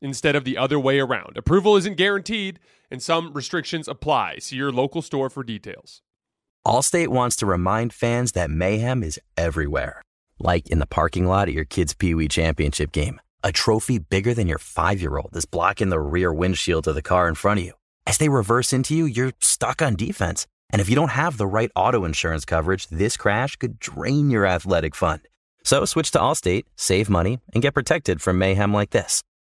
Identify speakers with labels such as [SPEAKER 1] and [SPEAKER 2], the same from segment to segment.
[SPEAKER 1] instead of the other way around. Approval isn't guaranteed, and some restrictions apply. See your local store for details.
[SPEAKER 2] Allstate wants to remind fans that mayhem is everywhere, like in the parking lot at your kid's Pee Wee Championship game. A trophy bigger than your five year old is blocking the rear windshield of the car in front of you. As they reverse into you, you're stuck on defense. And if you don't have the right auto insurance coverage, this crash could drain your athletic fund. So switch to Allstate, save money, and get protected from mayhem like this.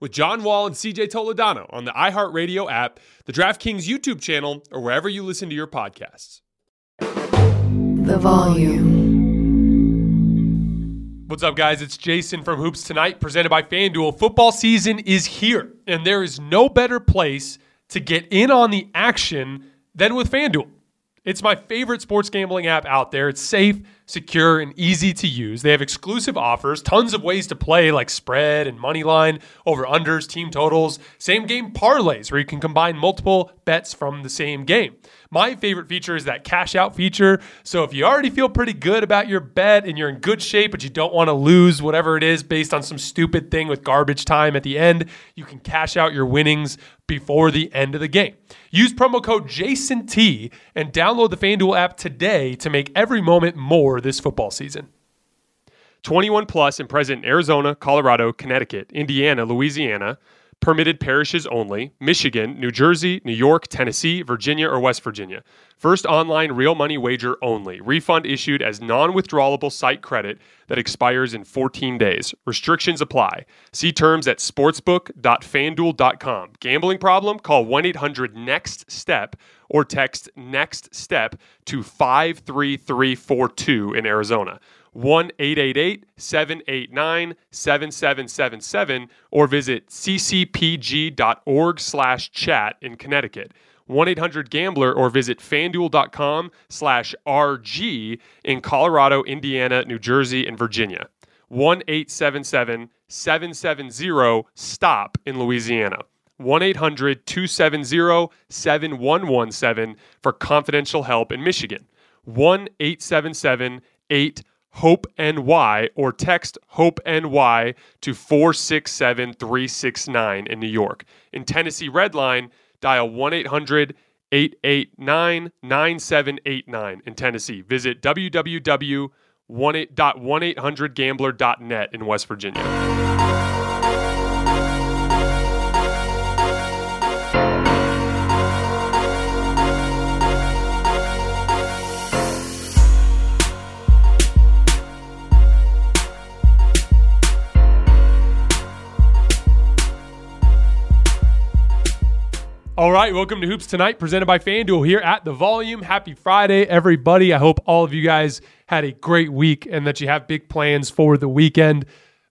[SPEAKER 1] with John Wall and CJ Toledano on the iHeartRadio app, the DraftKings YouTube channel, or wherever you listen to your podcasts.
[SPEAKER 3] The volume.
[SPEAKER 1] What's up, guys? It's Jason from Hoops Tonight, presented by FanDuel. Football season is here, and there is no better place to get in on the action than with FanDuel. It's my favorite sports gambling app out there. It's safe, secure, and easy to use. They have exclusive offers, tons of ways to play, like spread and money line, over unders, team totals, same game parlays, where you can combine multiple bets from the same game. My favorite feature is that cash out feature. So if you already feel pretty good about your bet and you're in good shape, but you don't want to lose whatever it is based on some stupid thing with garbage time at the end, you can cash out your winnings before the end of the game. Use promo code JASONT and download the FanDuel app today to make every moment more this football season. 21 plus and present in Arizona, Colorado, Connecticut, Indiana, Louisiana permitted parishes only Michigan, New Jersey, New York, Tennessee, Virginia, or West Virginia. First online real money wager only. Refund issued as non withdrawable site credit that expires in 14 days. Restrictions apply. See terms at sportsbook.fanduel.com. Gambling problem? Call 1 800 NEXT STEP or text NEXT STEP to 53342 in Arizona. 1 888 789 7777 or visit ccpg.org slash chat in Connecticut. 1-800-GAMBLER or visit fanduel.com slash RG in Colorado, Indiana, New Jersey, and Virginia. 1-877-770-STOP in Louisiana. 1-800-270-7117 for confidential help in Michigan. 1-877-8 Hope NY or text Hope NY to 467 369 in New York. In Tennessee Redline, dial 1 800 889 9789 in Tennessee. Visit www.1800gambler.net in West Virginia. All right, welcome to Hoops Tonight, presented by FanDuel here at the Volume. Happy Friday, everybody. I hope all of you guys had a great week and that you have big plans for the weekend.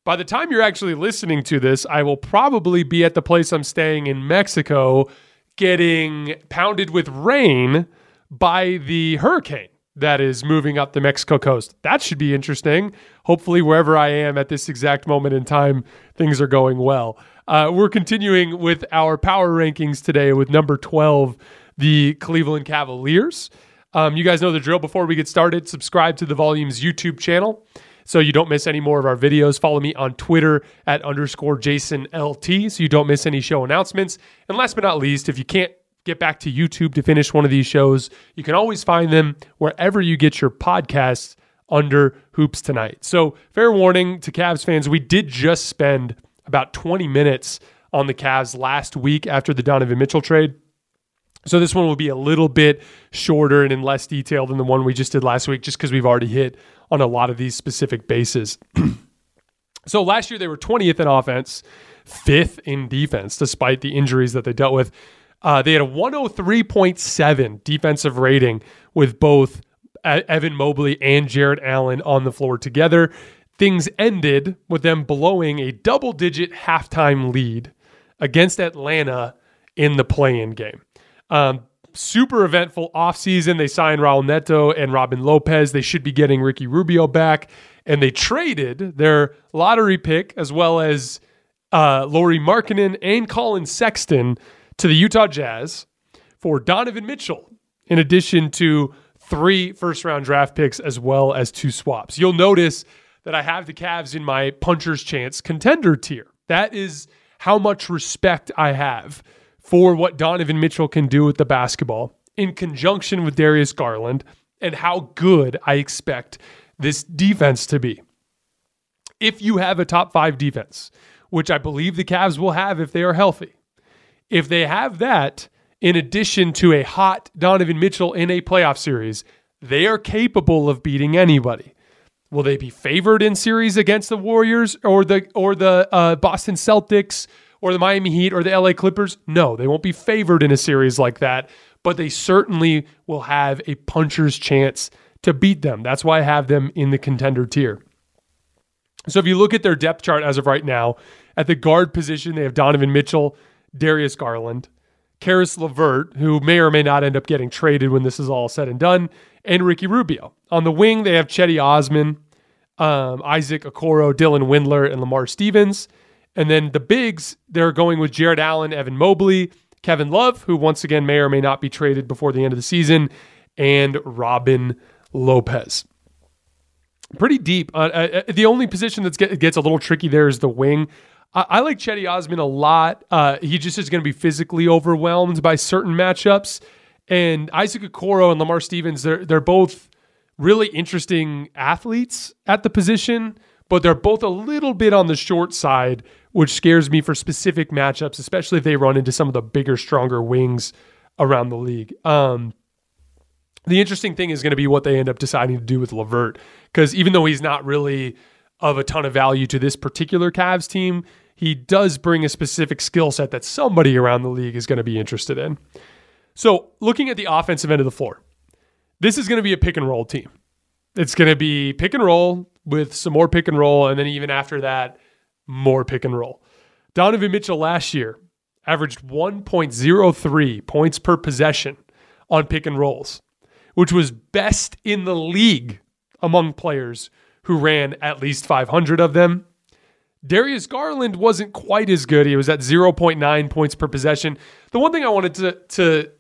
[SPEAKER 1] By the time you're actually listening to this, I will probably be at the place I'm staying in Mexico getting pounded with rain by the hurricane that is moving up the Mexico coast. That should be interesting. Hopefully, wherever I am at this exact moment in time, things are going well. Uh, we're continuing with our power rankings today with number 12, the Cleveland Cavaliers. Um, you guys know the drill. Before we get started, subscribe to the Volumes YouTube channel so you don't miss any more of our videos. Follow me on Twitter at underscore Jason LT so you don't miss any show announcements. And last but not least, if you can't get back to YouTube to finish one of these shows, you can always find them wherever you get your podcasts under Hoops Tonight. So, fair warning to Cavs fans, we did just spend about 20 minutes on the Cavs last week after the Donovan Mitchell trade. So this one will be a little bit shorter and in less detail than the one we just did last week, just because we've already hit on a lot of these specific bases. so last year they were 20th in offense, fifth in defense, despite the injuries that they dealt with. Uh, they had a 103.7 defensive rating with both Evan Mobley and Jarrett Allen on the floor together. Things ended with them blowing a double digit halftime lead against Atlanta in the play in game. Um, super eventful offseason. They signed Raul Neto and Robin Lopez. They should be getting Ricky Rubio back. And they traded their lottery pick as well as uh, Lauri Markkanen and Collin Sexton to the Utah Jazz for Donovan Mitchell, in addition to three first round draft picks as well as two swaps. You'll notice that I have the Cavs in my puncher's chance contender tier. That is how much respect I have for what Donovan Mitchell can do with the basketball in conjunction with Darius Garland and how good I expect this defense to be. If you have a top five defense, which I believe the Cavs will have if they are healthy, if they have that, in addition to a hot Donovan Mitchell in a playoff series, they are capable of beating anybody. Will they be favored in series against the Warriors or the or the uh, Boston Celtics or the Miami Heat or the LA Clippers? No, they won't be favored in a series like that, but they certainly will have a puncher's chance to beat them. That's why I have them in the contender tier. So if you look at their depth chart as of right now, at the guard position, they have Donovan Mitchell, Darius Garland, Caris LeVert, who may or may not end up getting traded when this is all said and done, and Ricky Rubio. On the wing, they have Cedi Osman, um, Isaac Okoro, Dylan Windler, and Lamar Stevens. And then the bigs, they're going with Jarrett Allen, Evan Mobley, Kevin Love, who once again may or may not be traded before the end of the season, and Robin Lopez. Pretty deep. Uh, uh, the only position that get, gets a little tricky there is the wing. I, like Cedi Osman a lot. Uh, he just is going to be physically overwhelmed by certain matchups. And Isaac Okoro and Lamar Stevens, they're they're both really interesting athletes at the position, but they're both a little bit on the short side, which scares me for specific matchups, especially if they run into some of the bigger, stronger wings around the league. Um, the interesting thing is going to be what they end up deciding to do with LeVert, because even though he's not really of a ton of value to this particular Cavs team, he does bring a specific skill set that somebody around the league is going to be interested in. So, looking at the offensive end of the floor, this is going to be a pick and roll team. It's going to be pick and roll with some more pick and roll, and then even after that, more pick and roll. Donovan Mitchell last year averaged 1.03 points per possession on pick and rolls, which was best in the league among players who ran at least 500 of them. Darius Garland wasn't quite as good. He was at 0.9 points per possession. The one thing I wanted to, to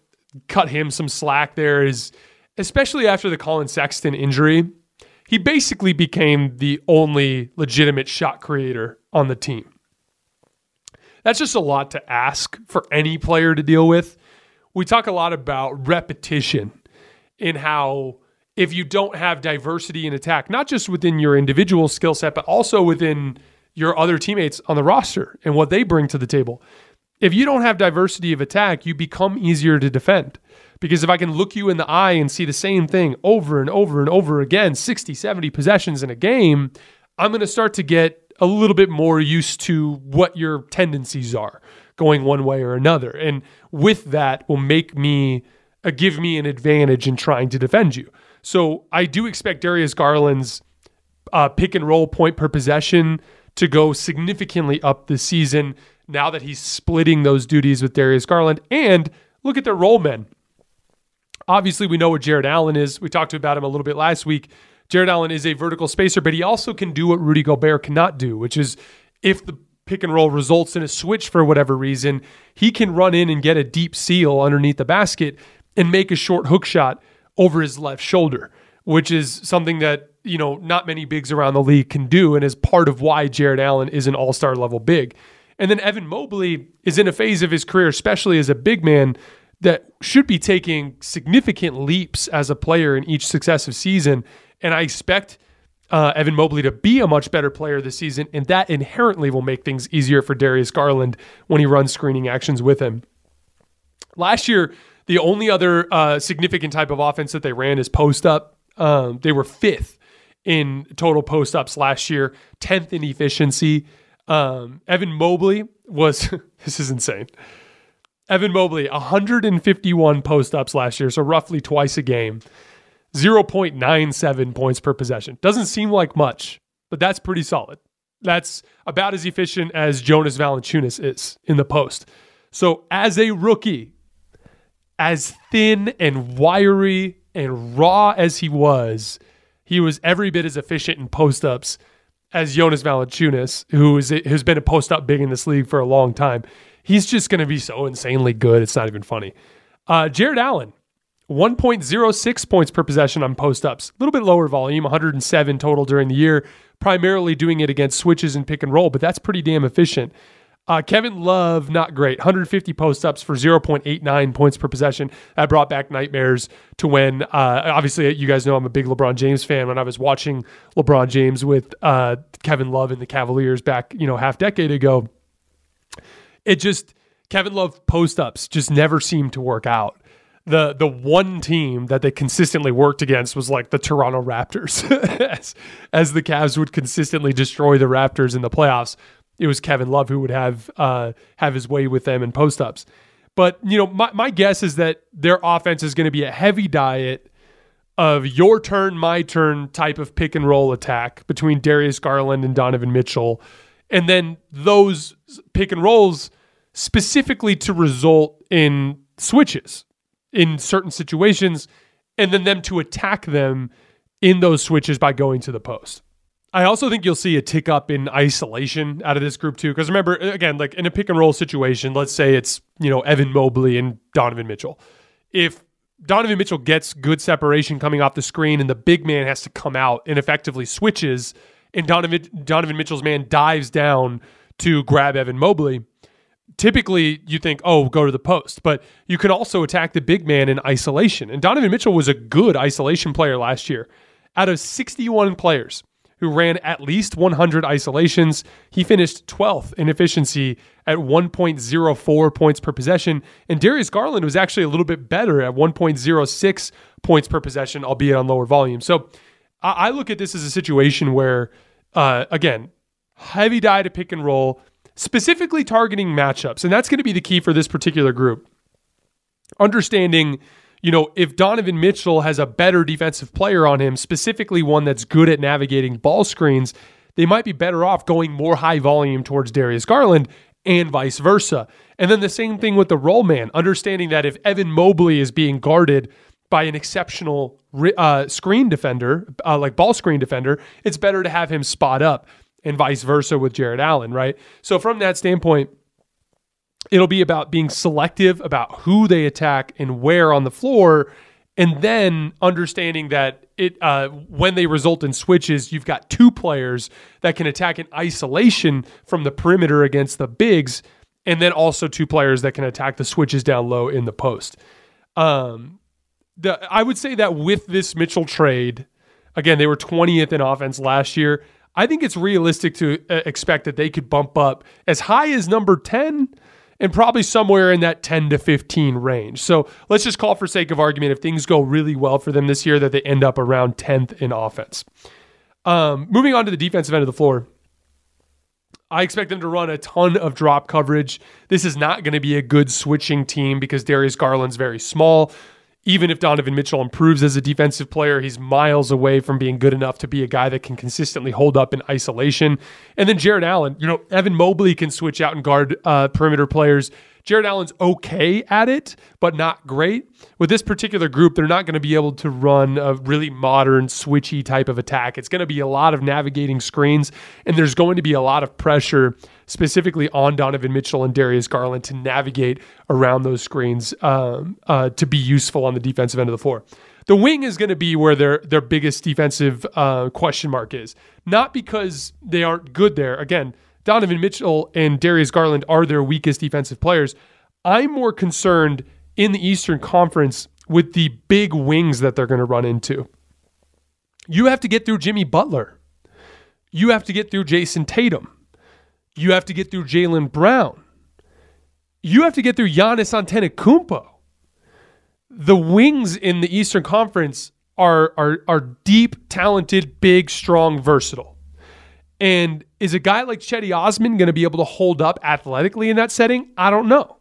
[SPEAKER 1] cut him some slack there is, especially after the Collin Sexton injury, he basically became the only legitimate shot creator on the team. That's just a lot to ask for any player to deal with. We talk a lot about repetition in how if you don't have diversity in attack, not just within your individual skill set, but also within your other teammates on the roster and what they bring to the table. If you don't have diversity of attack, you become easier to defend. Because if I can look you in the eye and see the same thing over and over and over again, 60, 70 possessions in a game, I'm going to start to get a little bit more used to what your tendencies are going one way or another. And with that will make me uh, give me an advantage in trying to defend you. So I do expect Darius Garland's uh, pick and roll point per possession to go significantly up this season now that he's splitting those duties with Darius Garland. And look at their role men. Obviously, we know what Jarrett Allen is. We talked about him a little bit last week. Jarrett Allen is a vertical spacer, but he also can do what Rudy Gobert cannot do, which is if the pick and roll results in a switch for whatever reason, he can run in and get a deep seal underneath the basket and make a short hook shot over his left shoulder, which is something that, you know, not many bigs around the league can do and is part of why Jarrett Allen is an all star level big. And then Evan Mobley is in a phase of his career, especially as a big man, that should be taking significant leaps as a player in each successive season. And I expect uh, Evan Mobley to be a much better player this season, and that inherently will make things easier for Darius Garland when he runs screening actions with him. Last year, the only other uh, significant type of offense that they ran is post up. Um, they were fifth in total post ups last year, 10th in efficiency. Um, Evan Mobley was, this is insane. Evan Mobley, 151 post ups last year, so roughly twice a game. 0.97 points per possession. Doesn't seem like much, but that's pretty solid. That's about as efficient as Jonas Valanciunas is in the post. So, as a rookie, as thin and wiry and raw as he was, he was every bit as efficient in post ups as Jonas Valanciunas, who is who's been a post up big in this league for a long time. He's just going to be so insanely good. It's not even funny. Uh, Jarrett Allen, 1.06 points per possession on post ups. A little bit lower volume, 107 total during the year, primarily doing it against switches and pick and roll, but that's pretty damn efficient. Uh, Kevin Love, not great. 150 post ups for 0.89 points per possession. That brought back nightmares to when, uh, obviously, you guys know I'm a big LeBron James fan. When I was watching LeBron James with uh, Kevin Love and the Cavaliers back, you know, half decade ago, it just, Kevin Love post ups just never seemed to work out the the one team that they consistently worked against was like the Toronto Raptors. as, as the Cavs would consistently destroy the Raptors in the playoffs, it was Kevin Love who would have uh, have his way with them in post ups. But you know, my, my guess is that their offense is going to be a heavy diet of your turn, my turn type of pick and roll attack between Darius Garland and Donovan Mitchell, and then those pick and rolls specifically to result in switches in certain situations, and then them to attack them in those switches by going to the post. I also think you'll see a tick up in isolation out of this group too. Because remember, again, like in a pick and roll situation, let's say it's, you know, Evan Mobley and Donovan Mitchell. If Donovan Mitchell gets good separation coming off the screen and the big man has to come out and effectively switches, and Donovan, Donovan Mitchell's man dives down to grab Evan Mobley, typically you think, oh, go to the post, but you can also attack the big man in isolation. And Donovan Mitchell was a good isolation player last year. Out of 61 players who ran at least 100 isolations, he finished 12th in efficiency at 1.04 points per possession. And Darius Garland was actually a little bit better at 1.06 points per possession, albeit on lower volume. So I look at this as a situation where, uh, again, heavy die to pick and roll specifically targeting matchups. And that's going to be the key for this particular group. Understanding, you know, if Donovan Mitchell has a better defensive player on him, specifically one that's good at navigating ball screens, they might be better off going more high volume towards Darius Garland and vice versa. And then the same thing with the roll man, understanding that if Evan Mobley is being guarded by an exceptional uh, screen defender, uh, like ball screen defender, it's better to have him spot up and vice versa with Jarrett Allen, right? So from that standpoint, it'll be about being selective about who they attack and where on the floor, and then understanding that it uh, when they result in switches, you've got two players that can attack in isolation from the perimeter against the bigs, and then also two players that can attack the switches down low in the post. Um, the I would say that with this Mitchell trade, again, they were 20th in offense last year. I think it's realistic to uh, expect that they could bump up as high as number 10 and probably somewhere in that 10 to 15 range. So let's just call for sake of argument if things go really well for them this year that they end up around 10th in offense. Um, moving on to the defensive end of the floor. I expect them to run a ton of drop coverage. This is not going to be a good switching team because Darius Garland's very small even if Donovan Mitchell improves as a defensive player, he's miles away from being good enough to be a guy that can consistently hold up in isolation. And then Jarrett Allen, you know, Evan Mobley can switch out and guard uh, perimeter players. Jarrett Allen's okay at it, but not great. With this particular group, they're not going to be able to run a really modern, switchy type of attack. It's going to be a lot of navigating screens, and there's going to be a lot of pressure, specifically on Donovan Mitchell and Darius Garland, to navigate around those screens um, uh, to be useful on the defensive end of the floor. The wing is going to be where their their biggest defensive uh, question mark is, not because they aren't good there. Again, Donovan Mitchell and Darius Garland are their weakest defensive players. I'm more concerned in the Eastern Conference with the big wings that they're going to run into. You have to get through Jimmy Butler. you have to get through Jayson Tatum. You have to get through Jaylen Brown. You have to get through Giannis Antetokounmpo. The wings in the Eastern Conference are are are deep, talented, big, strong, versatile. And is a guy like Cedi Osman going to be able to hold up athletically in that setting? I don't know.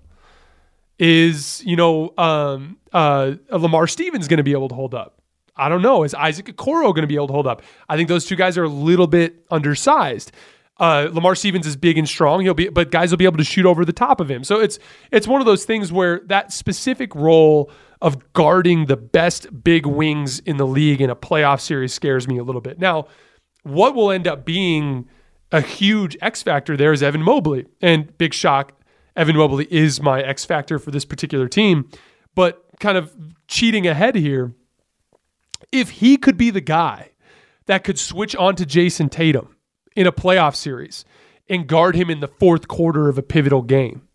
[SPEAKER 1] Is you know um, uh, Lamar Stevens going to be able to hold up? I don't know. Is Isaac Okoro going to be able to hold up? I think those two guys are a little bit undersized. Uh, Lamar Stevens is big and strong. He'll be, but guys will be able to shoot over the top of him. So it's it's one of those things where that specific role of guarding the best big wings in the league in a playoff series scares me a little bit. Now, what will end up being a huge X factor there is Evan Mobley, and big shock, Evan Mobley is my X factor for this particular team. But kind of cheating ahead here, if he could be the guy that could switch on to Jayson Tatum in a playoff series and guard him in the fourth quarter of a pivotal game,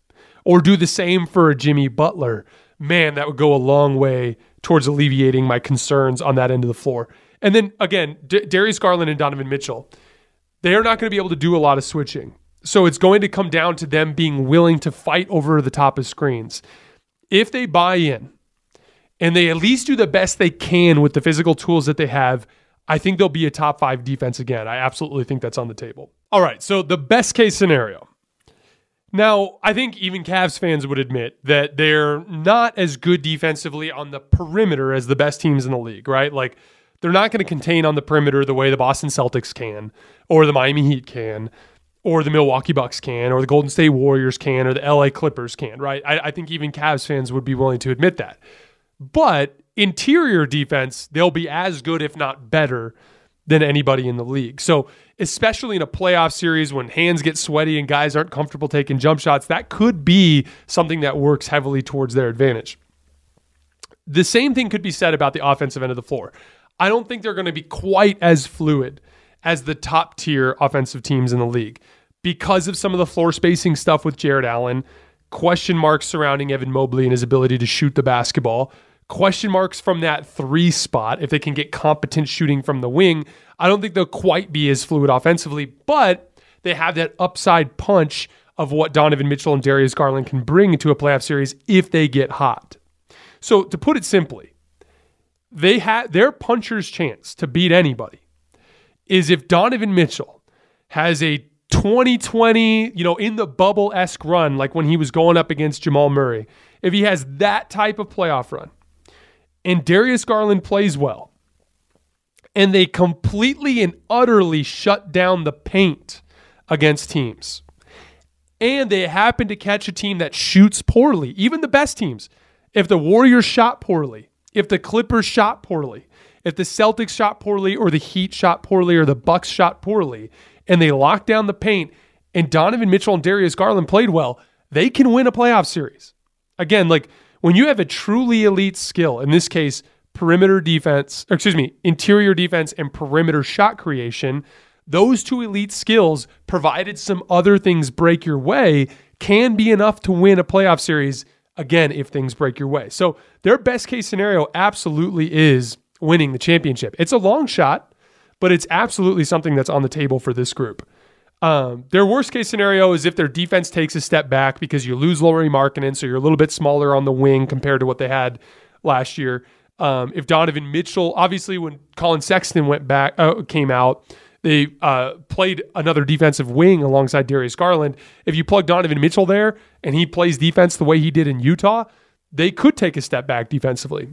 [SPEAKER 1] or do the same for a Jimmy Butler, man, that would go a long way towards alleviating my concerns on that end of the floor. And then again, D- Darius Garland and Donovan Mitchell, they are not going to be able to do a lot of switching. So it's going to come down to them being willing to fight over the top of screens. If they buy in and they at least do the best they can with the physical tools that they have, I think they'll be a top five defense again. I absolutely think that's on the table. All right. So the best case scenario. Now, I think even Cavs fans would admit that they're not as good defensively on the perimeter as the best teams in the league, right? Like they're not going to contain on the perimeter the way the Boston Celtics can, or the Miami Heat can, or the Milwaukee Bucks can, or the Golden State Warriors can, or the LA Clippers can, right? I, I think even Cavs fans would be willing to admit that. But interior defense, they'll be as good, if not better, than anybody in the league. So, especially in a playoff series when hands get sweaty and guys aren't comfortable taking jump shots, that could be something that works heavily towards their advantage. The same thing could be said about the offensive end of the floor. I don't think they're going to be quite as fluid as the top tier offensive teams in the league because of some of the floor spacing stuff with Jarrett Allen, question marks surrounding Evan Mobley and his ability to shoot the basketball, question marks from that three spot if they can get competent shooting from the wing. I don't think they'll quite be as fluid offensively, but they have that upside punch of what Donovan Mitchell and Darius Garland can bring into a playoff series if they get hot. So to put it simply, they had their puncher's chance to beat anybody is if Donovan Mitchell has a 2020, you know, in the bubble esque run, like when he was going up against Jamal Murray, if he has that type of playoff run and Darius Garland plays well, and they completely and utterly shut down the paint against teams, and they happen to catch a team that shoots poorly, even the best teams, if the Warriors shot poorly, if the Clippers shot poorly, if the Celtics shot poorly or the Heat shot poorly or the Bucks shot poorly and they locked down the paint and Donovan Mitchell and Darius Garland played well, they can win a playoff series. Again, like when you have a truly elite skill, in this case, perimeter defense, excuse me, interior defense and perimeter shot creation, those two elite skills, provided some other things break your way, can be enough to win a playoff series again if things break your way. So their best case scenario absolutely is winning the championship. It's a long shot, but it's absolutely something that's on the table for this group. Um, their worst case scenario is if their defense takes a step back because you lose Lauri Markkanen, so you're a little bit smaller on the wing compared to what they had last year. Um, if Donovan Mitchell, obviously, when Collin Sexton went back, uh, came out, they uh, played another defensive wing alongside Darius Garland. If you plug Donovan Mitchell there and he plays defense the way he did in Utah, they could take a step back defensively.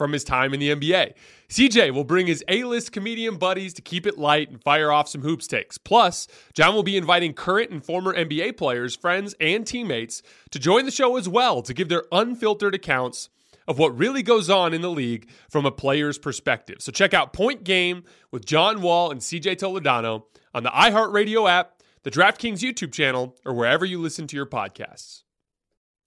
[SPEAKER 1] from his time in the NBA. CJ will bring his A list comedian buddies to keep it light and fire off some hoops takes. Plus, John will be inviting current and former NBA players, friends, and teammates to join the show as well to give their unfiltered accounts of what really goes on in the league from a player's perspective. So check out Point Game with John Wall and CJ Toledano on the iHeartRadio app, the DraftKings YouTube channel, or wherever you listen to your podcasts.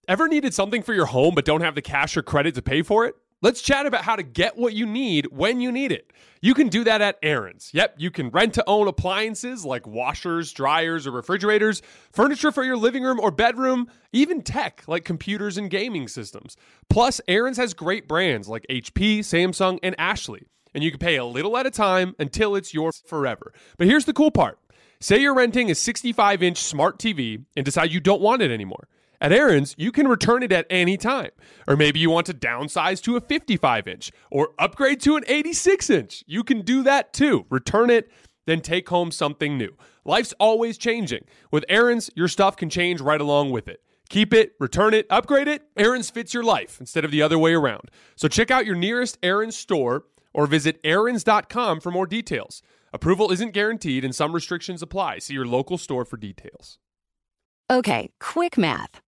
[SPEAKER 1] Ever needed something for your home but don't have the cash or credit to pay for it? Let's chat about how to get what you need when you need it. You can do that at Aaron's. Yep, you can rent to own appliances like washers, dryers, or refrigerators, furniture for your living room or bedroom, even tech like computers and gaming systems. Plus, Aaron's has great brands like HP, Samsung, and Ashley, and you can pay a little at a time until it's yours forever. But here's the cool part say you're renting a 65 inch smart TV and decide you don't want it anymore. At Aaron's, you can return it at any time. Or maybe you want to downsize to a 55 inch or upgrade to an 86 inch. You can do that too. Return it, then take home something new. Life's always changing. With Aaron's, your stuff can change right along with it. Keep it, return it, upgrade it. Aaron's fits your life instead of the other way around. So check out your nearest Aaron's store or visit Aaron's.com for more details. Approval isn't guaranteed and some restrictions apply. See your local store for details.
[SPEAKER 4] Okay, quick math.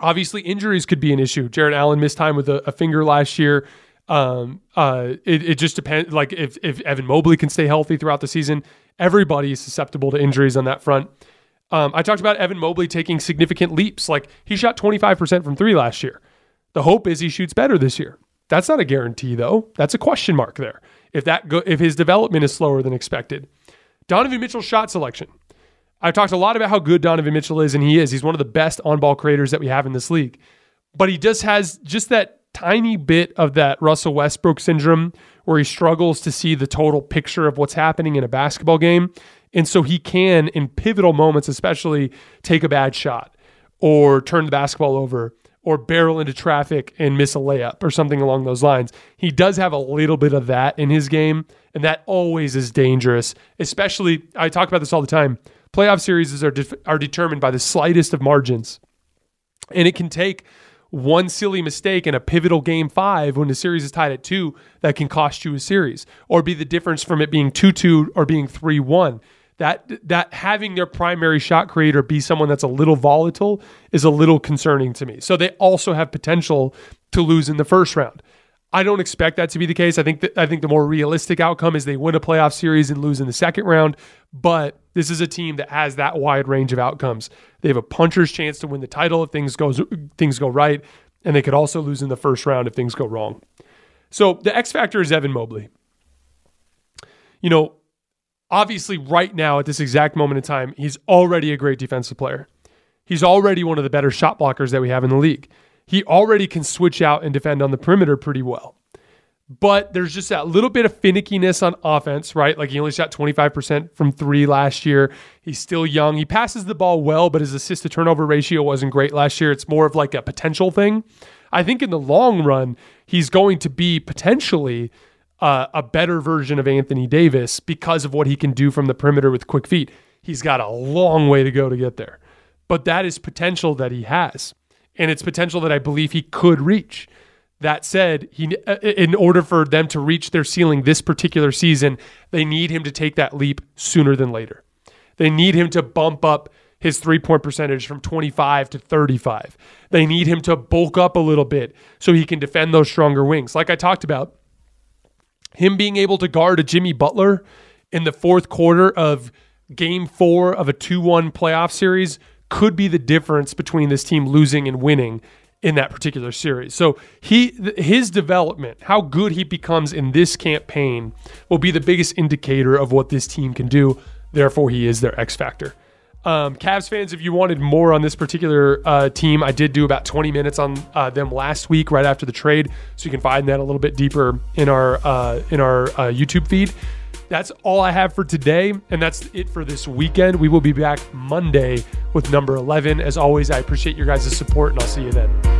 [SPEAKER 1] Obviously, injuries could be an issue. Jarrett Allen missed time with a, a finger last year. Um, uh, it, it just depends. Like if, if Evan Mobley can stay healthy throughout the season, everybody is susceptible to injuries on that front. Um, I talked about Evan Mobley taking significant leaps. Like he shot 25% from three last year. The hope is he shoots better this year. That's not a guarantee though. That's a question mark there. If that go, if his development is slower than expected. Donovan Mitchell's shot selection. I've talked a lot about how good Donovan Mitchell is, and he is. He's one of the best on ball creators that we have in this league. But he just has just that tiny bit of that Russell Westbrook syndrome where he struggles to see the total picture of what's happening in a basketball game. And so he can, in pivotal moments, especially, take a bad shot or turn the basketball over or barrel into traffic and miss a layup or something along those lines. He does have a little bit of that in his game, and that always is dangerous. Especially, I talk about this all the time. Playoff series are de- are determined by the slightest of margins, and it can take one silly mistake in a pivotal game five when the series is tied at two that can cost you a series, or be the difference from it being two two or being three one that that having their primary shot creator be someone that's a little volatile is a little concerning to me. So they also have potential to lose in the first round. I don't expect that to be the case. I think that I think the more realistic outcome is they win a playoff series and lose in the second round. But this is a team that has that wide range of outcomes. They have a puncher's chance to win the title if things goes things go right, and they could also lose in the first round if things go wrong. So the X factor is Evan Mobley. You know, obviously, right now at this exact moment in time, he's already a great defensive player. He's already one of the better shot blockers that we have in the league he already can switch out and defend on the perimeter pretty well. But there's just that little bit of finickiness on offense, right? Like he only shot 25% from three last year. He's still young. He passes the ball well, but his assist to turnover ratio wasn't great last year. It's more of like a potential thing. I think in the long run, he's going to be potentially uh, a better version of Anthony Davis because of what he can do from the perimeter with quick feet. He's got a long way to go to get there, but that is potential that he has and its potential that I believe he could reach. That said, he uh, in order for them to reach their ceiling this particular season, they need him to take that leap sooner than later. They need him to bump up his three point percentage from 25 to 35. They need him to bulk up a little bit so he can defend those stronger wings. Like I talked about, him being able to guard a Jimmy Butler in the fourth quarter of game four of a 2 1 playoff series could be the difference between this team losing and winning in that particular series. So he his development, how good he becomes in this campaign will be the biggest indicator of what this team can do. Therefore, he is their X factor. Um, Cavs fans, if you wanted more on this particular uh, team, I did do about 20 minutes on uh, them last week, right after the trade, so you can find that a little bit deeper in our uh, in our uh, YouTube feed. That's all I have for today, and that's it for this weekend. We will be back Monday with number 11. As always, I appreciate your guys' support, and I'll see you then.